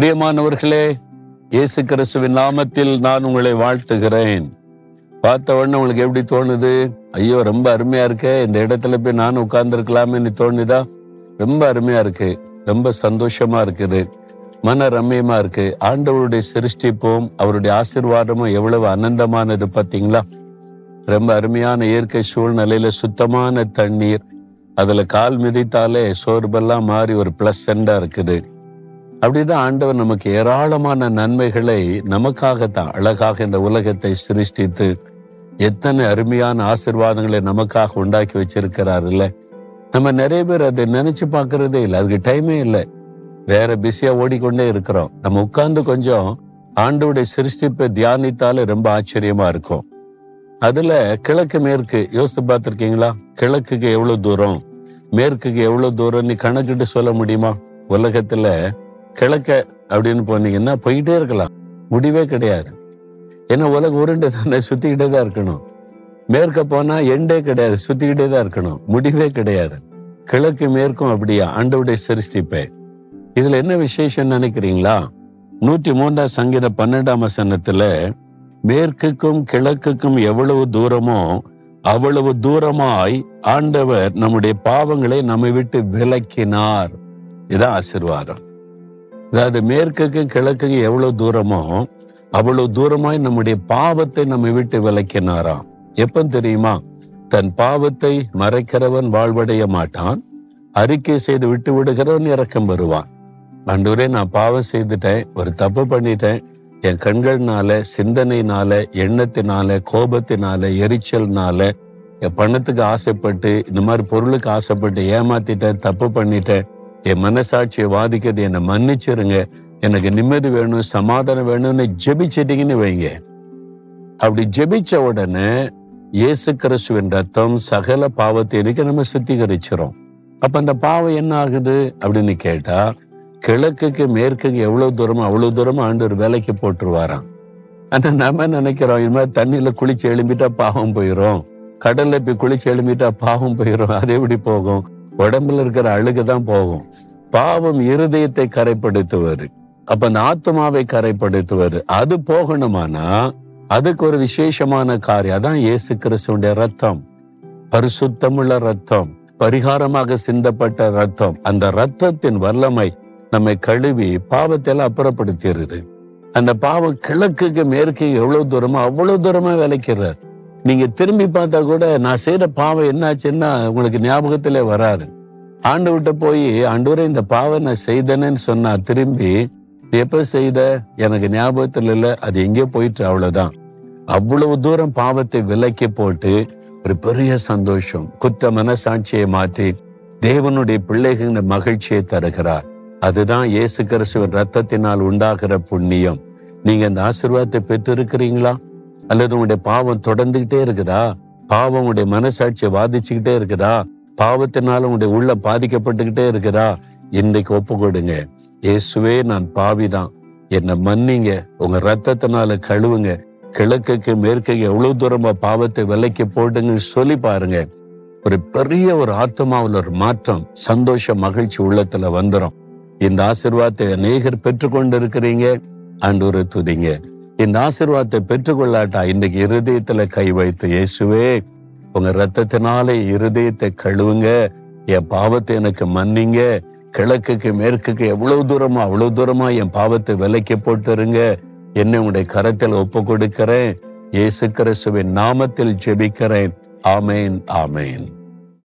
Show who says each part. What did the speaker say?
Speaker 1: பிரியமானவர்களே இயேசு கிறிஸ்துவின் நாமத்தில் நான் உங்களை வாழ்த்துகிறேன். பார்த்த உடனே உங்களுக்கு எப்படி தோணுது? ஐயோ ரொம்ப அருமையா இருக்கே. இந்த இடத்துல போய் நானும் உட்கார்ந்துருக்கலாமேன்னு தோணுதா? ரொம்ப அருமையா இருக்கு. ரொம்ப சந்தோஷமா இருக்குது. மன ரம்யமா இருக்கு. ஆண்டவருடைய சிருஷ்டிப்பும் அவருடைய ஆசீர்வாதமும் எவ்வளவு அனந்தமானது பார்த்தீங்களா? ரொம்ப அருமையான இயற்கை சூழ்நிலையில சுத்தமான தண்ணீர். அதுல கால் மிதித்தாலே சோர்பெல்லாம் மாறி ஒரு பிளஸ் சென்டா இருக்குது. அப்படிதான் ஆண்டவர் நமக்கு ஏராளமான நன்மைகளை நமக்காகத்தான் அழகாக இந்த உலகத்தை சிருஷ்டித்து எத்தனை அருமையான ஆசிர்வாதங்களை நமக்காக உண்டாக்கி வச்சிருக்கிறார் இல்லை? நம்ம நிறைய பேர் அதை நினைச்சு பார்க்கறதே இல்லை. அதுக்கு டைமே இல்லை. வேற பிஸியா ஓடிக்கொண்டே இருக்கிறோம். நம்ம உட்கார்ந்து கொஞ்சம் ஆண்டோடைய சிருஷ்டிப்பை தியானித்தாலே ரொம்ப ஆச்சரியமா இருக்கும். அதுல கிழக்கு மேற்கு யோசித்து பார்த்துருக்கீங்களா? கிழக்குக்கு எவ்வளவு தூரம்? மேற்குக்கு எவ்வளவு தூரம்னு கணக்கிட்டு சொல்ல முடியுமா? உலகத்துல கிழக்க அப்படின்னு போனீங்கன்னா போயிட்டே இருக்கலாம். முடிவே கிடையாது. ஏன்னா உலகம் உருண்டை தானே சுத்திக்கிட்டே தான் இருக்கணும். மேற்க போனா எண்டே கிடையாது சுத்திக்கிட்டே தான் இருக்கணும். முடிவே கிடையாது. கிழக்கு மேற்கும் அப்படியா? ஆண்டவுடைய சிருஷ்டிப்பே. இதுல என்ன விசேஷம் நினைக்கிறீங்களா? நூற்றி மூன்றாம் சங்கீத பன்னெண்டாம் வசனத்துல மேற்குக்கும் கிழக்குக்கும் எவ்வளவு தூரமோ அவ்வளவு தூரமாய் ஆண்டவர் நம்முடைய பாவங்களை நம்மை விட்டு விலக்கினார். இதான் ஆசிர்வாதம். அதாவது மேற்குக்கும் கிழக்குக்கும் எவ்வளவு தூரமோ அவ்வளவு தூரமாய் நம்முடைய பாவத்தை நம்ம விட்டு விலக்கினாராம். எப்ப தெரியுமா? தன் பாவத்தை மறைக்கிறவன் வாழ்வடைய மாட்டான். அறிக்கை செய்து விட்டு விடுகிறவன் இறக்கம் வருவான் அன்றுவரே நான் பாவம் செய்துட்டேன் ஒரு தப்பு பண்ணிட்டேன். என் கண்கள்னால சிந்தனைனால எண்ணத்தினால கோபத்தினால எரிச்சல்னால என் பணத்துக்கு ஆசைப்பட்டு இந்த மாதிரி பொருளுக்கு ஆசைப்பட்டு ஏமாத்திட்டேன் தப்பு பண்ணிட்டேன். என் மனசாட்சியை வாதிக்கிறது என்னை மன்னிச்சிருங்க. எனக்கு நிம்மதி வேணும் சமாதானம் வேணும்னு ஜெபிச்சிட்டிங்கன்னு வைங்க. அப்படி ஜெபிச்ச உடனே இயேசு கிறிஸ்துவின் ரத்தம் சகல பாவத்தை இருக்க நம்ம சுத்திகரிச்சிரும். அப்ப அந்த பாவம் என்ன ஆகுது அப்படின்னு கேட்டா கிழக்குக்கு மேற்குக்கு எவ்வளவு தூரமோ அவ்வளவு தூரமா ஆண்டவர் வேலைக்கு போட்டுருவாராம். ஆனா நம்ம நினைக்கிறோம் இது மாதிரி தண்ணியில குளிச்சு எழும்பிட்டா பாவம் போயிடும் கடல்ல போய் குளிச்சு எழும்பிட்டா பாவம் போயிடும் அது எப்படி போகும்? உடம்புல இருக்கிற அழுகு தான் போகும். பாவம் இருதயத்தை கரைப்படுத்துவாரு. அப்ப அந்த ஆத்மாவை கரைப்படுத்துவாரு. அது போகணுமானா அதுக்கு ஒரு விசேஷமான காரியம். அதான் இயேசு கிறிஸ்துடைய ரத்தம். பரிசுத்தமுள்ள ரத்தம். பரிகாரமாக சிந்தப்பட்ட ரத்தம். அந்த ரத்தத்தின் வல்லமை நம்மை கழுவி பாவத்தை எல்லாம் அப்புறப்படுத்திடுது. அந்த பாவம் கிழக்குக்கு மேற்கு எவ்வளவு தூரமோ அவ்வளவு தூரமா விளைக்கிறார். நீங்க திரும்பி பார்த்தா கூட நான் செய்யற பாவம் என்னாச்சுன்னா உங்களுக்கு ஞாபகத்துல வராது. ஆண்டு விட்ட போய் ஆண்டவரே இந்த பாவம் நான் செய்தேன்னு சொன்னா திரும்பி எப்ப செய்த? எனக்கு ஞாபகத்தில் இல்லை. அது எங்கேயோ போயிட்டு அவ்வளவுதான். அவ்வளவு தூரம் பாவத்தை விலக்கி போட்டு ஒரு பெரிய சந்தோஷம் குற்ற மனசாட்சியை மாற்றி தேவனுடைய பிள்ளைகள் மகிழ்ச்சியை தருகிறார். அதுதான் இயேசு கிறிஸ்துவின் ரத்தத்தினால் உண்டாகிற புண்ணியம். நீங்க அந்த ஆசீர்வாதத்தை பெற்றிருக்கிறீங்களா? அல்லது உங்களுடைய பாவம் தொடர்ந்துகிட்டே இருக்குதா? பாவம் உங்களுடைய மனசாட்சியை வாதிச்சுக்கிட்டே இருக்குதா? பாவத்தினால உங்களுடைய உள்ள பாதிக்கப்பட்டுக்கிட்டே இருக்குதா? இன்னைக்கு ஒப்பு கொடுங்க இயேசுவே நான் பாவிதான். என்னை மன்னிங்க. உங்க ரத்தத்தினால கழுவுங்க. கிழக்குக்கு மேற்குக்கு எவ்வளவு தூரமா பாவத்தை விலைக்கு போட்டுங்கன்னு சொல்லி பாருங்க. ஒரு பெரிய ஒரு ஆத்மாவில் ஒரு மாற்றம் சந்தோஷ மகிழ்ச்சி உள்ளத்துல வந்துடும் இந்த ஆசிர்வாதத்தை அநேகர் பெற்றுக்கொண்டு இருக்கிறீங்க அன்று துதிங்க. இந்த ஆசிர்வாதத்தை பெற்றுக்கொள்ளாட்டா? இன்னைக்கு இருதயத்துல கை வைத்து இயேசுவே உங்க ரத்தத்தினாலே இருதயத்தை கழுவுங்க. என் பாவத்தை எனக்கு மன்னிங்க. கிழக்குக்கு மேற்குக்கு எவ்வளவு தூரமா அவ்வளவு தூரமா என் பாவத்தை விலைக்கு போட்டுருங்க. என்னை உடைய கரத்தில் ஒப்பு கொடுக்கிறேன் இயேசு கிறிஸ்துவின் நாமத்தில் ஜெபிக்கிறேன். ஆமேன் ஆமேன்.